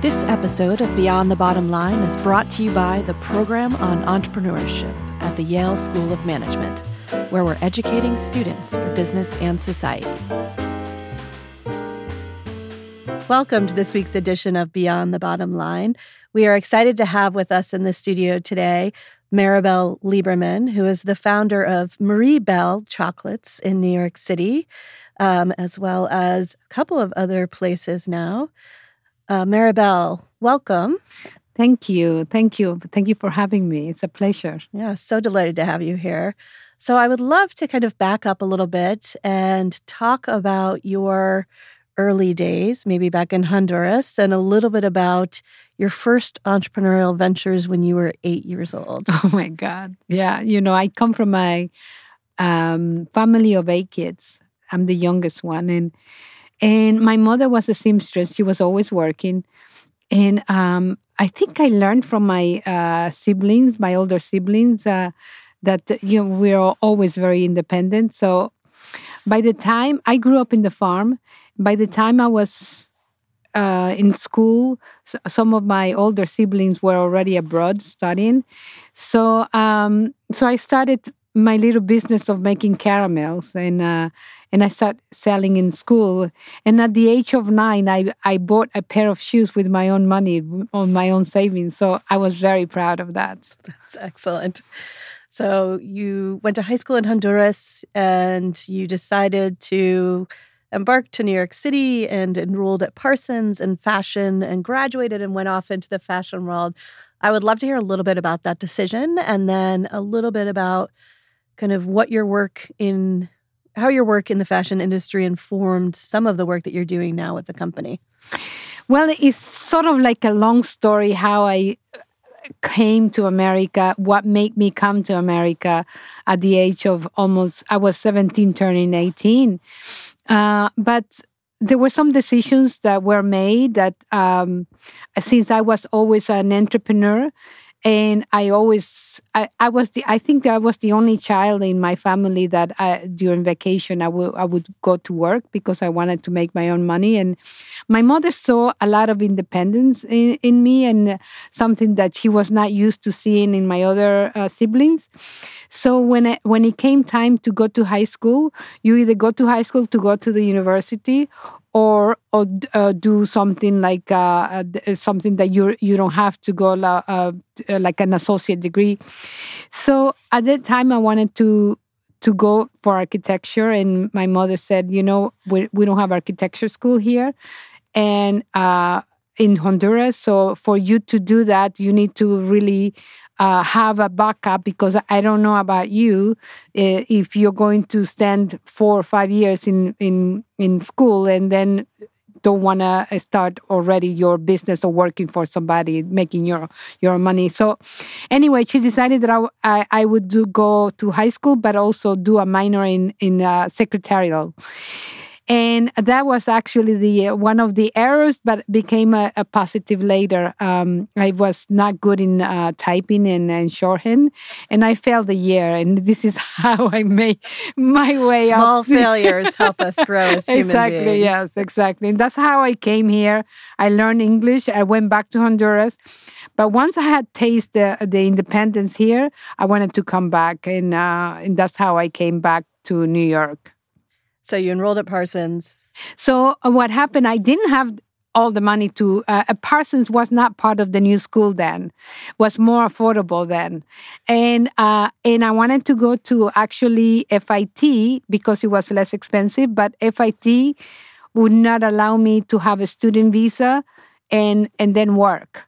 This episode of Beyond the Bottom Line is brought to you by the Program on Entrepreneurship at the Yale School of Management, where we're educating students for business and society. Welcome to this week's edition of Beyond the Bottom Line. We are excited to have with us in the studio today Maribel Lieberman, who is the founder of MarieBelle Chocolates in New York City, um, as well as a couple of other places now. Uh, Maribel, welcome. Thank you. Thank you. Thank you for having me. It's a pleasure. Yeah, so delighted to have you here. So, I would love to kind of back up a little bit and talk about your early days, maybe back in Honduras, and a little bit about your first entrepreneurial ventures when you were eight years old. Oh my God. Yeah. You know, I come from a um, family of eight kids. I'm the youngest one. And and my mother was a seamstress. She was always working. And um, I think I learned from my uh, siblings, my older siblings, uh, that you know we're always very independent. So by the time I grew up in the farm, by the time I was uh, in school, so some of my older siblings were already abroad studying. So um, so I started my little business of making caramels and uh, and I started selling in school. And at the age of nine, I, I bought a pair of shoes with my own money, on my own savings. So I was very proud of that. That's excellent. So you went to high school in Honduras and you decided to embark to New York City and enrolled at Parsons in fashion and graduated and went off into the fashion world. I would love to hear a little bit about that decision and then a little bit about kind of what your work in how your work in the fashion industry informed some of the work that you're doing now with the company. Well, it's sort of like a long story how I came to America, what made me come to America at the age of almost, I was 17, turning 18. Uh, but there were some decisions that were made that um, since I was always an entrepreneur and I always I, I was the I think I was the only child in my family that I, during vacation I would I would go to work because I wanted to make my own money and my mother saw a lot of independence in, in me and something that she was not used to seeing in my other uh, siblings so when it, when it came time to go to high school you either go to high school to go to the university or or uh, do something like uh, uh something that you you don't have to go uh, uh, like an associate degree. So at that time, I wanted to to go for architecture, and my mother said, you know, we we don't have architecture school here, and uh, in Honduras. So for you to do that, you need to really uh, have a backup because I don't know about you uh, if you're going to stand four or five years in in in school and then don't want to start already your business or working for somebody making your your money. So anyway she decided that i, I, I would do go to high school but also do a minor in in uh, secretarial and that was actually the uh, one of the errors but became a, a positive later um, i was not good in uh, typing and, and, shorthand and i failed the year and this is how i made my way out. small failures help us grow as human exactly beings. yes exactly and that's how i came here i learned english i went back to honduras but once I had tasted the, the independence here, I wanted to come back, and, uh, and that's how I came back to New York. So you enrolled at Parsons. So uh, what happened? I didn't have all the money to uh, uh, parsons was not part of the new school then was more affordable then and uh, and i wanted to go to actually fit because it was less expensive but fit would not allow me to have a student visa and and then work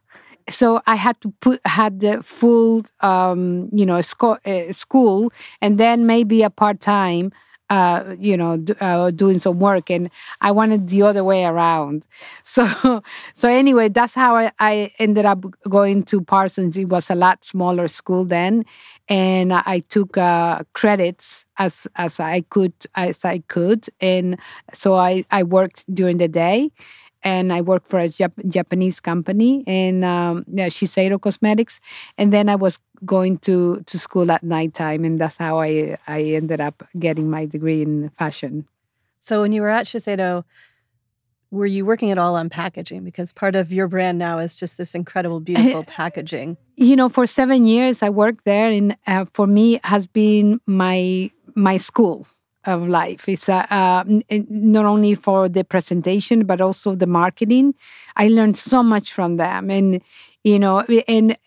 so I had to put had the full um, you know sco- uh, school and then maybe a part time uh, you know, do, uh, doing some work, and I wanted the other way around. So, so anyway, that's how I, I ended up going to Parsons. It was a lot smaller school then, and I took uh, credits as as I could as I could, and so I I worked during the day and I worked for a Jap- Japanese company in um, Shiseido Cosmetics, and then I was going to to school at nighttime, and that's how I I ended up getting my degree in fashion. So when you were at Shiseido, were you working at all on packaging? Because part of your brand now is just this incredible, beautiful packaging. You know, for seven years I worked there, and uh, for me has been my my school of life. It's uh, uh, not only for the presentation but also the marketing. I learned so much from them, and you know, and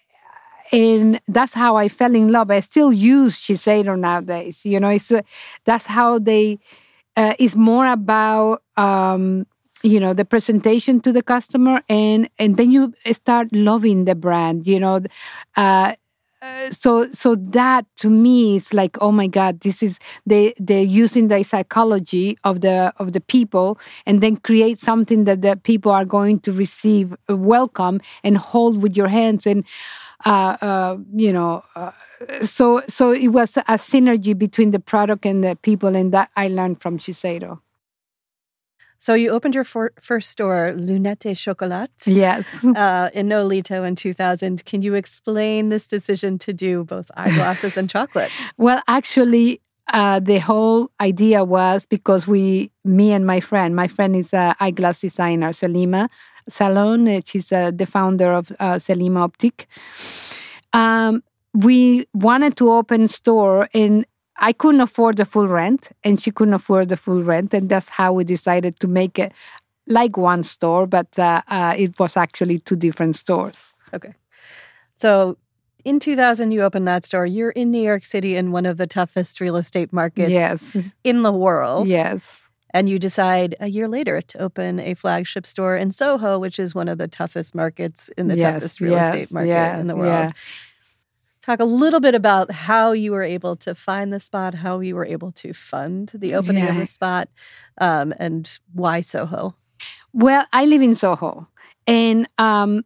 and that's how I fell in love. I still use Shiseido nowadays. You know, it's uh, that's how they. Uh, it's more about um, you know the presentation to the customer and and then you start loving the brand you know uh, so so that to me is like oh my god this is they they're using the psychology of the of the people and then create something that the people are going to receive uh, welcome and hold with your hands and uh, uh, you know uh, so so it was a synergy between the product and the people and that i learned from shiseido so you opened your for- first store, Lunette Chocolat. Yes. Uh, in Nolita in 2000. Can you explain this decision to do both eyeglasses and chocolate? Well, actually, uh, the whole idea was because we, me and my friend, my friend is an eyeglass designer, Selima Salaun. She's uh, the founder of uh, Selima Optique. Um, we wanted to open store in I couldn't afford the full rent, and she couldn't afford the full rent, and that's how we decided to make it like one store, but uh, uh, it was actually two different stores. Okay, so in 2000 you opened that store. You're in New York City in one of the toughest real estate markets yes. in the world. Yes. And you decide a year later to open a flagship store in Soho, which is one of the toughest markets in the yes, toughest real yes, estate market yeah, in the world. Yeah talk a little bit about how you were able to find the spot, how you were able to fund the opening yeah. of the spot, um, and why Soho? Well, I live in Soho, and um,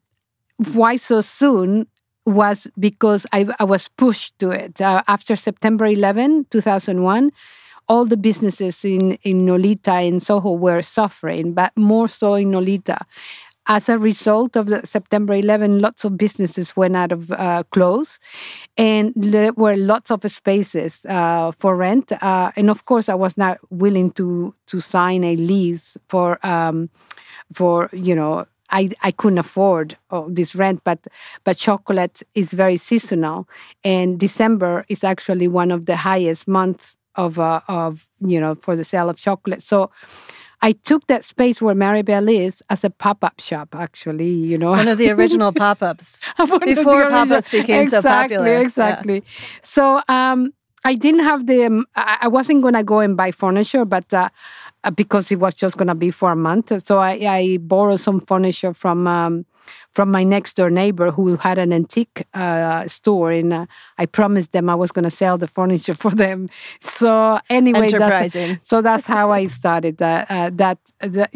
why so soon was because I, I was pushed to it. Uh, after September 11, 2001, all the businesses in, in Nolita and Soho were suffering, but more so in Nolita as a result of the September 11, lots of businesses went out of uh, close, and there were lots of spaces uh, for rent. Uh, and of course, I was not willing to to sign a lease for um, for you know I, I couldn't afford oh, this rent, but but chocolate is very seasonal, and December is actually one of the highest months of uh, of you know for the sale of chocolate. So I took that space where Maribel is as a pop up shop, actually, you know. One of the original pop ups before pop ups became exactly, so popular. Exactly. Yeah. So um, I didn't have the, um, I wasn't going to go and buy furniture, but uh, uh because it was just going to be for a month. So I, I borrowed some furniture from um, from my next door neighbor who had an antique uh, store, and uh, I promised them I was going to sell the furniture for them. So anyway, Enterprising. That's, so that's how I started that. Uh, that, that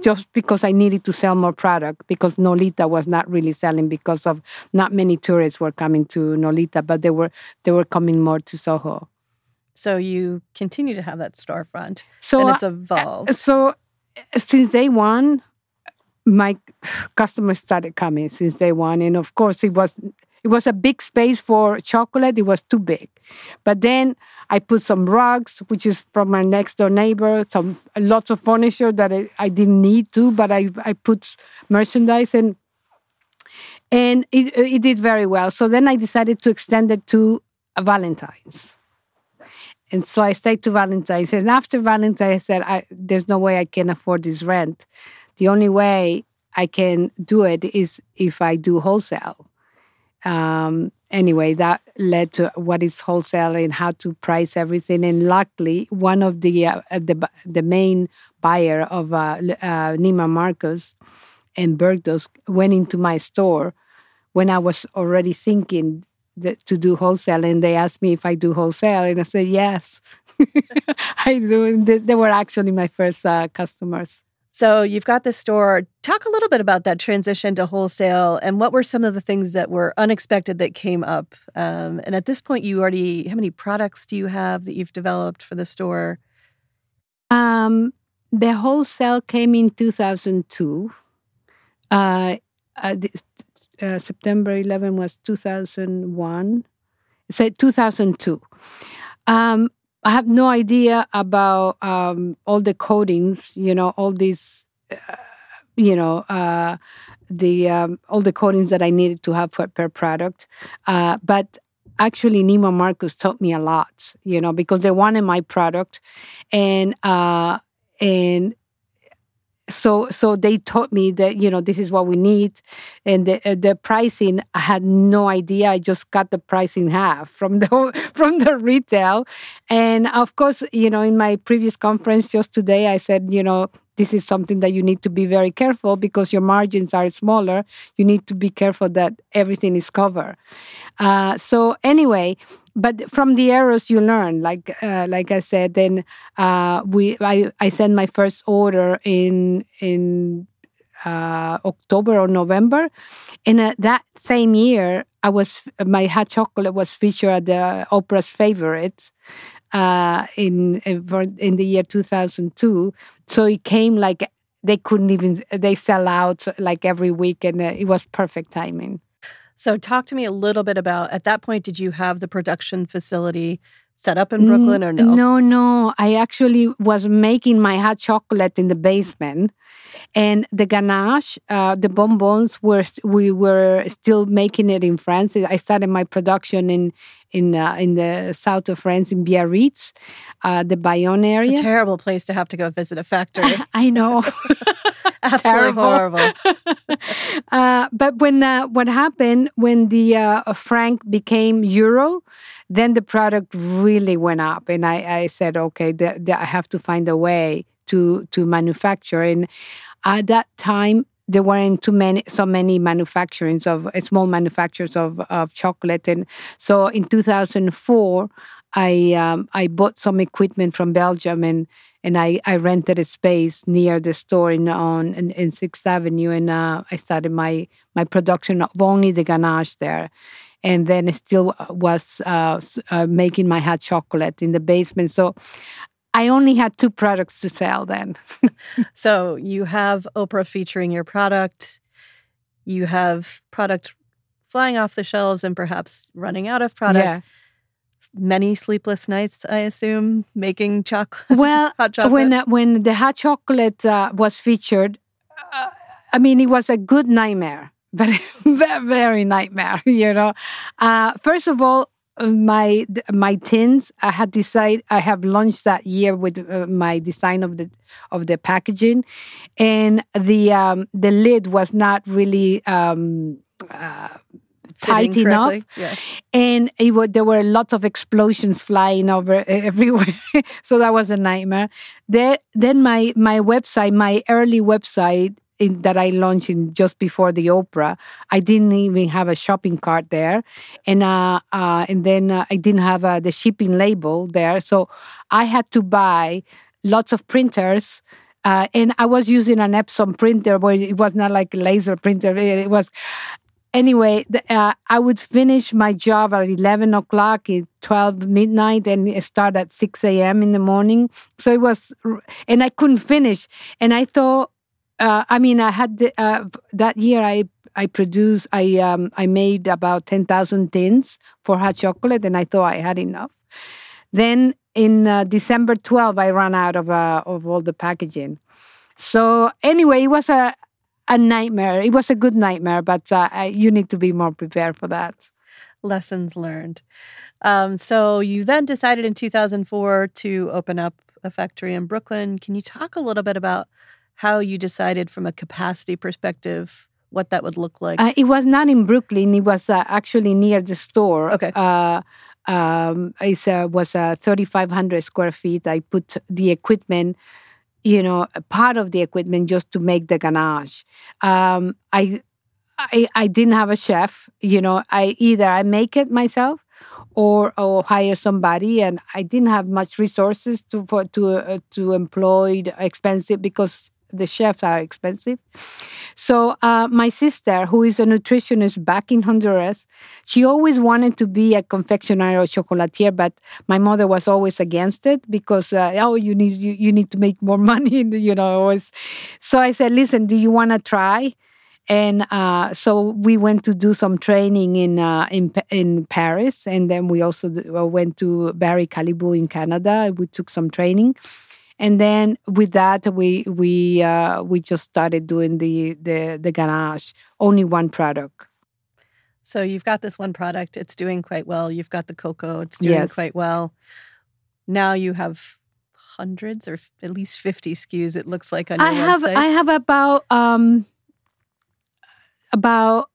just because I needed to sell more product because Nolita was not really selling because of not many tourists were coming to Nolita, but they were they were coming more to Soho. So you continue to have that storefront, so and it's uh, evolved. So since day one, my customers started coming since day one, and of course it was it was a big space for chocolate. It was too big, but then I put some rugs, which is from my next door neighbor, some lots of furniture that I, I didn't need to, but I I put merchandise and and it it did very well. So then I decided to extend it to Valentine's. And so I stayed to Valentine's. And after Valentine's, I said, I, there's no way I can afford this rent. The only way I can do it is if I do wholesale. Um, anyway, that led to what is wholesale and how to price everything. And luckily, one of the uh, the the main buyer of uh, uh, Neiman Marcus and Bergdorf went into my store when I was already thinking that, to do wholesale, and they asked me if I do wholesale, and I said yes, I do. They were actually my first uh, customers. So you've got the store. Talk a little bit about that transition to wholesale and what were some of the things that were unexpected that came up. Um, and at this point, you already how many products do you have that you've developed for the store? Um, the wholesale came in 2002. Uh, uh, uh, September 11 was 2001. So 2002. Um, I have no idea about um, all the codings, you know, all these uh, you know, uh, the um, all the coatings that I needed to have for, per product. Uh, but actually, Neiman Marcus taught me a lot, you know, because they wanted my product, and uh, and so so they taught me that you know this is what we need and the uh, the pricing i had no idea i just got the price in half from the from the retail and of course you know in my previous conference just today i said you know this is something that you need to be very careful because your margins are smaller. You need to be careful that everything is covered. Uh, so anyway, but from the errors you learn, like uh, like I said, then uh, we I, I sent my first order in in uh, October or November, and uh, that same year I was my hot chocolate was featured at the Oprah's favorites, uh, in in the year 2002. So it came like they couldn't even they sell out like every week, and uh, it was perfect timing. So talk to me a little bit about at that point. Did you have the production facility set up in Brooklyn or no? No, no. I actually was making my hot chocolate in the basement, and the ganache, uh, the bonbons were we were still making it in France. I started my production in in uh, in the south of France in Biarritz, uh, the Bayonne area. It's a terrible place to have to go visit a factory. I know. Absolutely horrible. uh, but when uh, what happened when the uh, franc became euro, then the product really went up, and I, I said, okay, the, the, I have to find a way to to manufacture. And at that time, there weren't too many so many manufacturings of small manufacturers of, of chocolate and so in 2004 i um, i bought some equipment from belgium and and I, I rented a space near the store in on in, in Sixth Avenue, and uh, I started my my production of only the ganache there, and then I still uh, was uh, uh, making my hot chocolate in the basement. So I only had two products to sell then. so you have Oprah featuring your product. You have product flying off the shelves and perhaps running out of product. Yeah. Many sleepless nights, I assume, making chocolate. Well, hot chocolate. when uh, when the hot chocolate uh, was featured, uh, I mean, it was a good nightmare, but very, very nightmare. You know, uh, first of all, my my tins i had decided i have launched that year with uh, my design of the of the packaging and the um the lid was not really um uh, tight enough yeah. and it was, there were lots of explosions flying over everywhere so that was a nightmare then then my my website my early website in, that I launched in just before the Oprah, I didn't even have a shopping cart there, and uh, uh, and then uh, I didn't have uh, the shipping label there, so I had to buy lots of printers. Uh, and I was using an Epson printer, but it was not like a laser printer. It was anyway, uh, I would finish my job at 11 o'clock, at 12 midnight, and start at 6 a.m. in the morning. So it was, and I couldn't finish. And I thought, uh, I mean, I had the, uh, that year. I I produced. I um, I made about ten thousand tins for hot chocolate, and I thought I had enough. Then in uh, December 12, I ran out of uh, of all the packaging. So anyway, it was a a nightmare. It was a good nightmare, but uh, you need to be more prepared for that. Lessons learned. Um, so you then decided in 2004 to open up a factory in Brooklyn. Can you talk a little bit about how you decided from a capacity perspective what that would look like? Uh, it was not in Brooklyn. It was uh, actually near the store. Okay. Uh, um, it uh, was uh, 3,500 square feet. I put the equipment, you know, a part of the equipment just to make the ganache. Um, I, I, I didn't have a chef. You know, I either I make it myself or or hire somebody and i didn't have much resources to for to uh, to employ expensive because the chefs are expensive. So uh, my sister, who is a nutritionist back in Honduras, she always wanted to be a confectioner or chocolatier, but my mother was always against it because uh, oh you need you, you need to make more money, you know. Always. So I said, listen, do you want to try? And uh, so we went to do some training in uh, in in Paris, and then we also uh, went to Barry Callebaut in Canada. We took some training, and then with that we we uh, we just started doing the the the ganache only one product. So you've got this one product. It's doing quite well. You've got the cocoa. It's doing Yes. quite well. Now you have hundreds or f- at least 50 skus it looks like on your I have website. I have about um about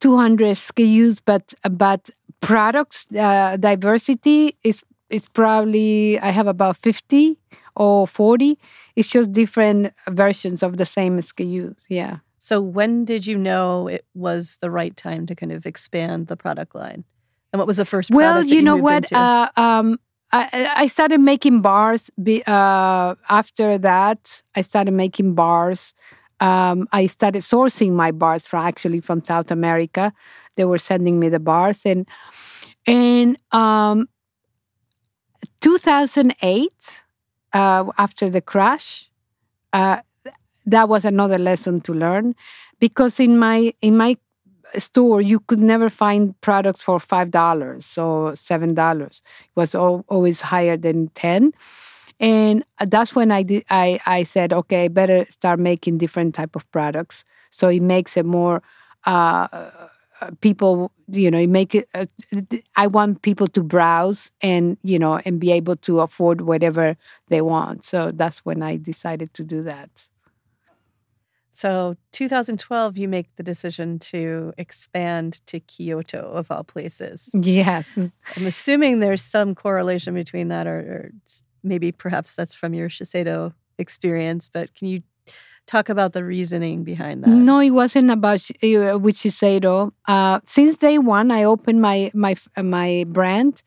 200 SKUs but but products uh, diversity is is probably I have about 50 or 40 it's just different versions of the same SKUs yeah. So when did you know it was the right time to kind of expand the product line? And what was the first well that you know what uh, um I, I started making bars be, uh, after that i started making bars um, i started sourcing my bars from actually from south america. They were sending me the bars and in um, 2008 uh, after the crash uh, that was another lesson to learn because in my in my store you could never find products for five dollars or seven dollars. It was al- always higher than 10 and that's when i did i i said okay better start making different type of products. So it makes it more uh, people you know make it uh, i want people to browse and you know and be able to afford whatever they want so that's when i decided to do that So 2012, you make the decision to expand to Kyoto, of all places. yes I'm assuming there's some correlation between that, or, or maybe perhaps that's from your Shiseido experience. But can you talk about the reasoning behind that? No, it wasn't about uh, with Shiseido. Uh, since day one, I opened my my uh, my brand.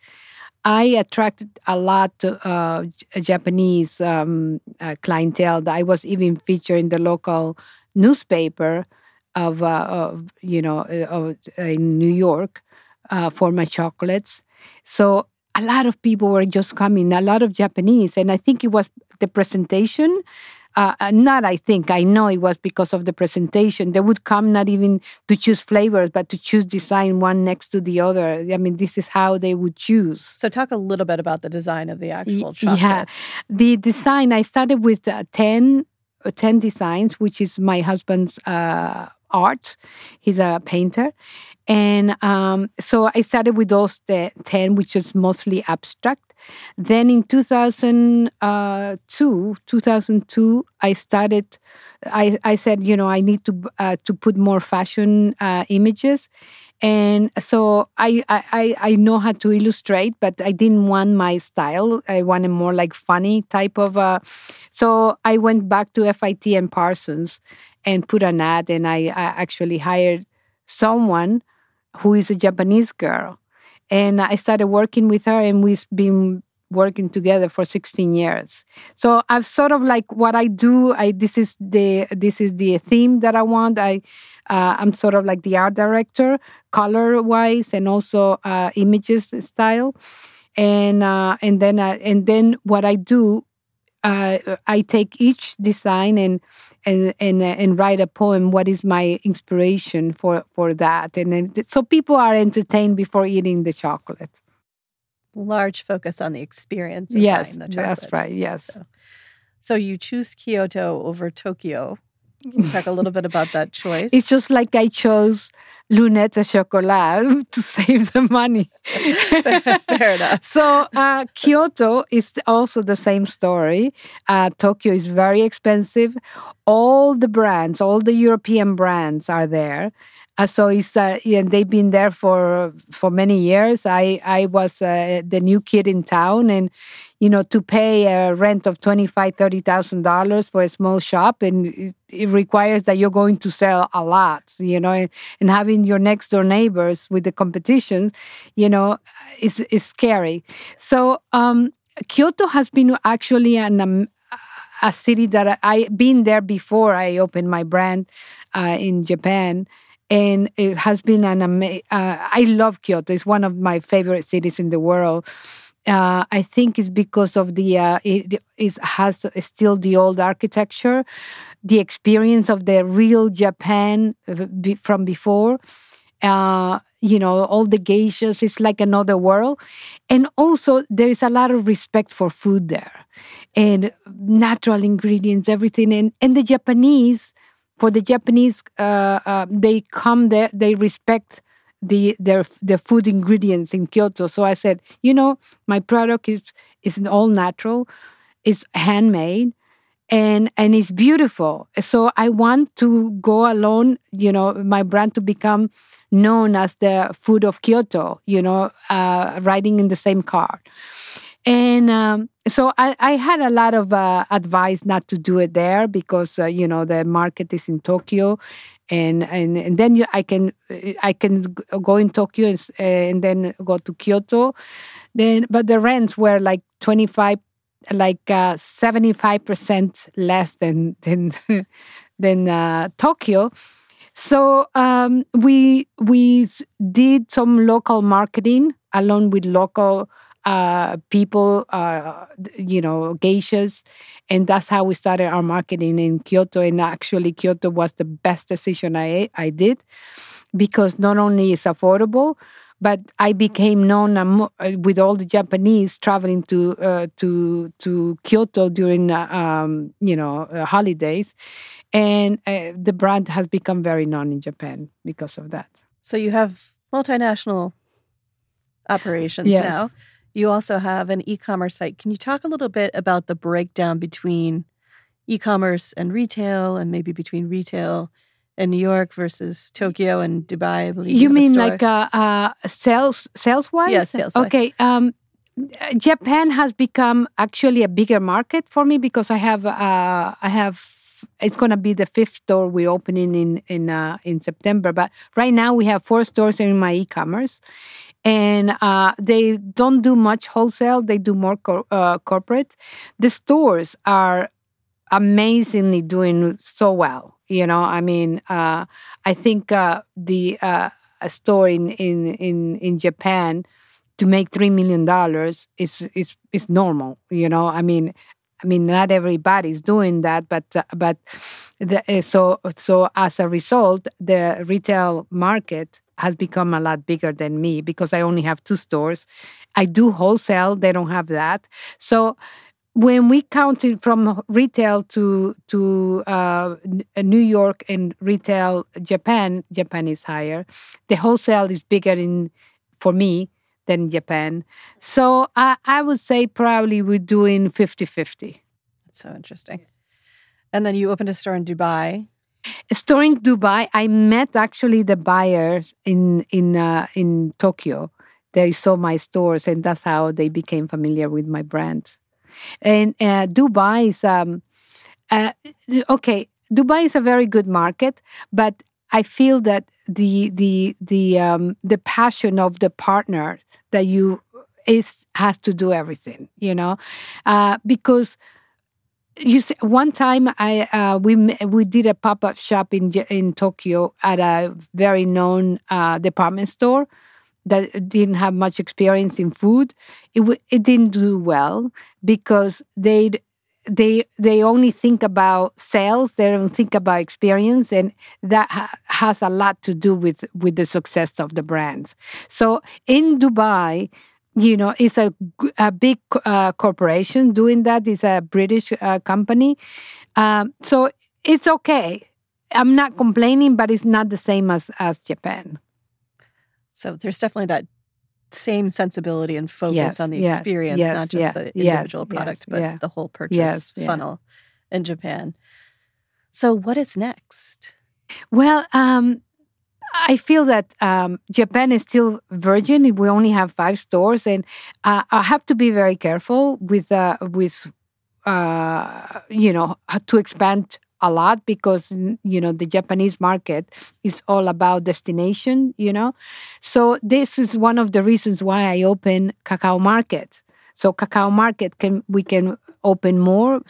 I attracted a lot of uh, Japanese um, uh, clientele. I was even featured in the local newspaper of, uh, of you know uh, of, in New York uh, for my chocolates. So a lot of people were just coming, a lot of Japanese, and I think it was the presentation. Uh, uh, not I think I know it was because of the presentation. They would come not even to choose flavors, but to choose design one next to the other. I mean, this is how they would choose. So talk a little bit about the design of the actual chocolates. yeah. The design I started with uh, 10, uh, 10 designs, which is my husband's uh, art. He's a painter, and um, so I started with those 10, which is mostly abstract. Then in 2002, 2002, I started. I, I said, you know, I need to uh, to put more fashion uh, images, and so I, I I I know how to illustrate, but I didn't want my style. I wanted more like funny type of. Uh, so I went back to FIT and Parsons, and put an ad, and I, I actually hired someone who is a Japanese girl, and I started working with her, and we've been working together for 16 years. So I've sort of like what I do. I this is the this is the theme that I want. I uh, I'm sort of like the art director, color wise, and also uh, images style, and uh, and then uh, and then what I do, uh, I take each design and and and uh, and write a poem. What is my inspiration for for that? And then, so people are entertained before eating the chocolate. Large focus on the experience. Of Yes, buying the that's right. Yes. So, so you choose Kyoto over Tokyo. Can you talk a little bit about that choice. It's just like I chose lunettes à chocolat to save the money. Fair enough. So uh, Kyoto is also the same story. Uh, Tokyo is very expensive. All the brands, all the European brands are there. Uh, so it's uh, yeah, they've been there for for many years. I I was uh, the new kid in town, and you know to pay a rent of twenty five thirty thousand dollars for a small shop, and it, it requires that you're going to sell a lot. You know, and, and having your next door neighbors with the competition, you know, is is scary. So um, Kyoto has been actually an um, a city that I, I been there before I opened my brand uh, in Japan and it has been an amazing. Uh, I love Kyoto. It's one of my favorite cities in the world. Uh, I think it's because of the uh, it is has still the old architecture, the experience of the real Japan uh, from before. Uh, you know, all the geishas. It's like another world. And also, there is a lot of respect for food there and natural ingredients, everything. And, and the Japanese, for the Japanese, uh, uh, they come there, they respect the their the food ingredients in Kyoto. So I said, you know, my product is is all natural, it's handmade, and and it's beautiful. So I want to go alone, you know, my brand to become known as the food of Kyoto, you know, uh, riding in the same car. And um, so I, I, had a lot of uh, advice not to do it there because uh, you know the market is in Tokyo, and and, and then you, I can I can go in Tokyo and, and then go to Kyoto, then but the rents were like twenty five, like uh, seventy five percent less than than than uh, Tokyo. So um, we we did some local marketing along with local uh, people, uh, you know, geishas. And that's how we started our marketing in Kyoto. And actually, Kyoto was the best decision I, I did because not only is affordable, but I became known uh, with all the Japanese traveling to uh, to to Kyoto during uh, um, you know uh, holidays, and uh, the brand has become very known in Japan because of that. So you have multinational operations yes. now. You also have an e commerce site. Can you talk a little bit about the breakdown between e commerce and retail, and maybe between retail in New York versus Tokyo and Dubai? you, you mean like uh, uh, sales sales wise? Yes, sales. Okay. Um, Japan has become actually a bigger market for me because I have uh, I have it's going to be the fifth store we're opening in in uh, in September. But right now we have four stores in my e-commerce, and uh, they don't do much wholesale. They do more cor- uh, corporate. The stores are amazingly doing so well. You know, I mean, uh, I think uh, the uh, store in in in in Japan to make three million dollars is is is normal. You know, I mean, I mean, not everybody's doing that, but uh, but the, so so as a result, the retail market has become a lot bigger than me because I only have two stores. I do wholesale; they don't have that. So when we counted from retail to to uh, New York and retail Japan, Japan is higher. The wholesale is bigger in for me than Japan. So I, I would say probably we're doing 50-50. That's so interesting. And then you opened a store in Dubai store in Dubai, I met actually the buyers in in uh, in Tokyo. They saw my stores, and that's how they became familiar with my brand. And uh, Dubai is um, uh, okay. Dubai is a very good market, but I feel that the the the um, the passion of the partner that you is has to do everything, you know, uh, because you see, one time I uh, we we did a pop up shop in in Tokyo at a very known uh, department store that didn't have much experience in food. It it didn't do well because they they they only think about sales. They don't think about experience, and that ha- has a lot to do with with the success of the brands. So in Dubai you know, it's a, a big uh, corporation doing that. It's a British uh, company. Um, so it's okay. I'm not complaining, but it's not the same as, as Japan. So there's definitely that same sensibility and focus yes, on the yes, experience, yes, not just the individual product, but the whole purchase funnel in Japan. So what is next? Well, um, I feel that um, Japan is still virgin. We only have five stores, and uh, I have to be very careful with uh, with uh, you know to expand a lot because you know the Japanese market is all about destination. You know, so this is one of the reasons why I open Cacao Market. So Cacao Market can we can open more,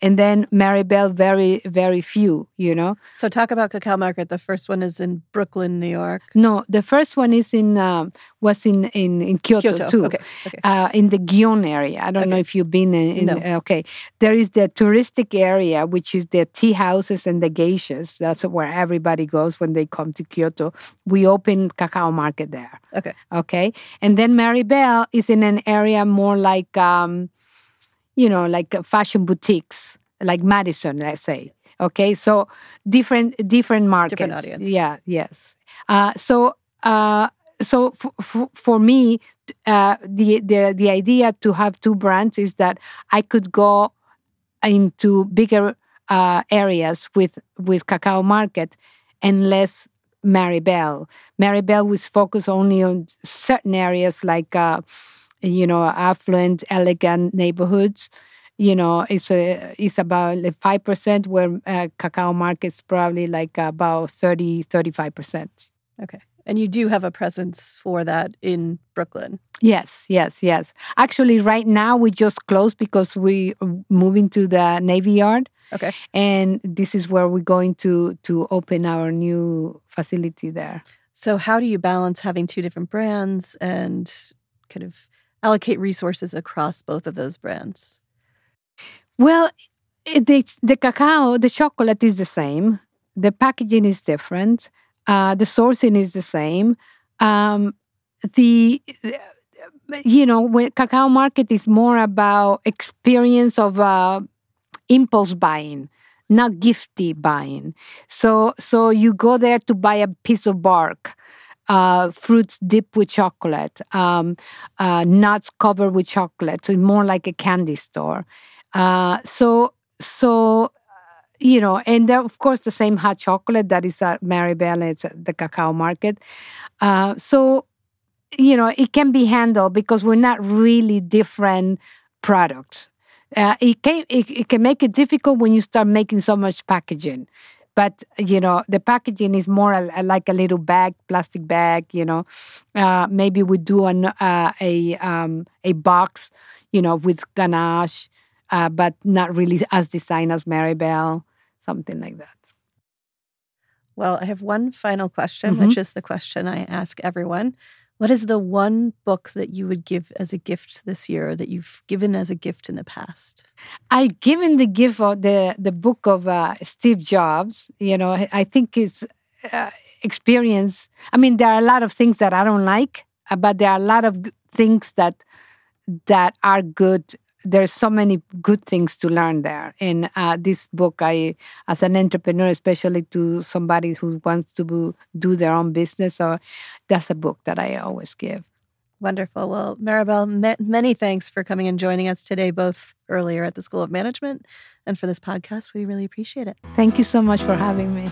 and then Maribel very very few. You know. So talk about Cacao Market. The first one is in Brooklyn, New York. No, the first one is in um, was in in, in Kyoto, Kyoto. too. Okay. okay. Uh, in the Gion area. I don't know if you've been in. in No. Okay, there is the touristic area, which is the tea houses and the geishas. That's where everybody goes when they come to Kyoto. We open cacao market there. Okay. Okay, and then Maribel is in an area more like, um, you know, like uh, fashion boutiques, like Madison, let's say. Okay, so different different markets. Different audience. Yeah. Yes. Uh, so. Uh, so f- f- for me, uh, the the the idea to have two brands is that I could go into bigger uh, areas with with cacao market and less Maribel. Maribel was focused only on certain areas like uh, you know affluent, elegant neighborhoods. You know, it's a it's about like five percent, where uh, cacao market's probably like about 30 35 percent. Okay. And you do have a presence for that in Brooklyn. Yes, yes, yes. Actually, right now we just closed because we are moving to the Navy Yard, Okay. and this is where we're going to to open our new facility there. So how do you balance having two different brands and kind of allocate resources across both of those brands? Well, the the cacao, the chocolate is the same. The packaging is different. Uh, the sourcing is the same. Um, the you know, when cacao market is more about experience of uh, impulse buying, not gifty buying. So so you go there to buy a piece of bark. Uh, fruits dipped with chocolate, um, uh, nuts covered with chocolate. So more like a candy store. Uh, so so uh, you know, and of course the same hot chocolate that is at Maribel, it's at the cacao market. Uh, so you know, it can be handled because we're not really different products. Uh, it can it, it can make it difficult when you start making so much packaging. But you know, the packaging is more a, like a little bag, plastic bag. You know, uh, maybe we do an, uh, a um, a box, you know, with ganache, uh, but not really as designed as Maribel, something like that. Well, I have one final question, which is the question I ask everyone. What is the one book that you would give as a gift this year or that you've given as a gift in the past? I've given the gift of the the book of uh, Steve Jobs. You know, I- think it's uh, experience. I mean, there are a lot of things that I don't like, uh, but there are a lot of things that that are good. There's so many good things to learn there. In uh, this book, I, as an entrepreneur, especially to somebody who wants to do- do their own business, so that's a book that I always give. Wonderful. Well, Maribel, ma- many thanks for coming and joining us today, both earlier at the School of Management and for this podcast. We really appreciate it. Thank you so much for having me.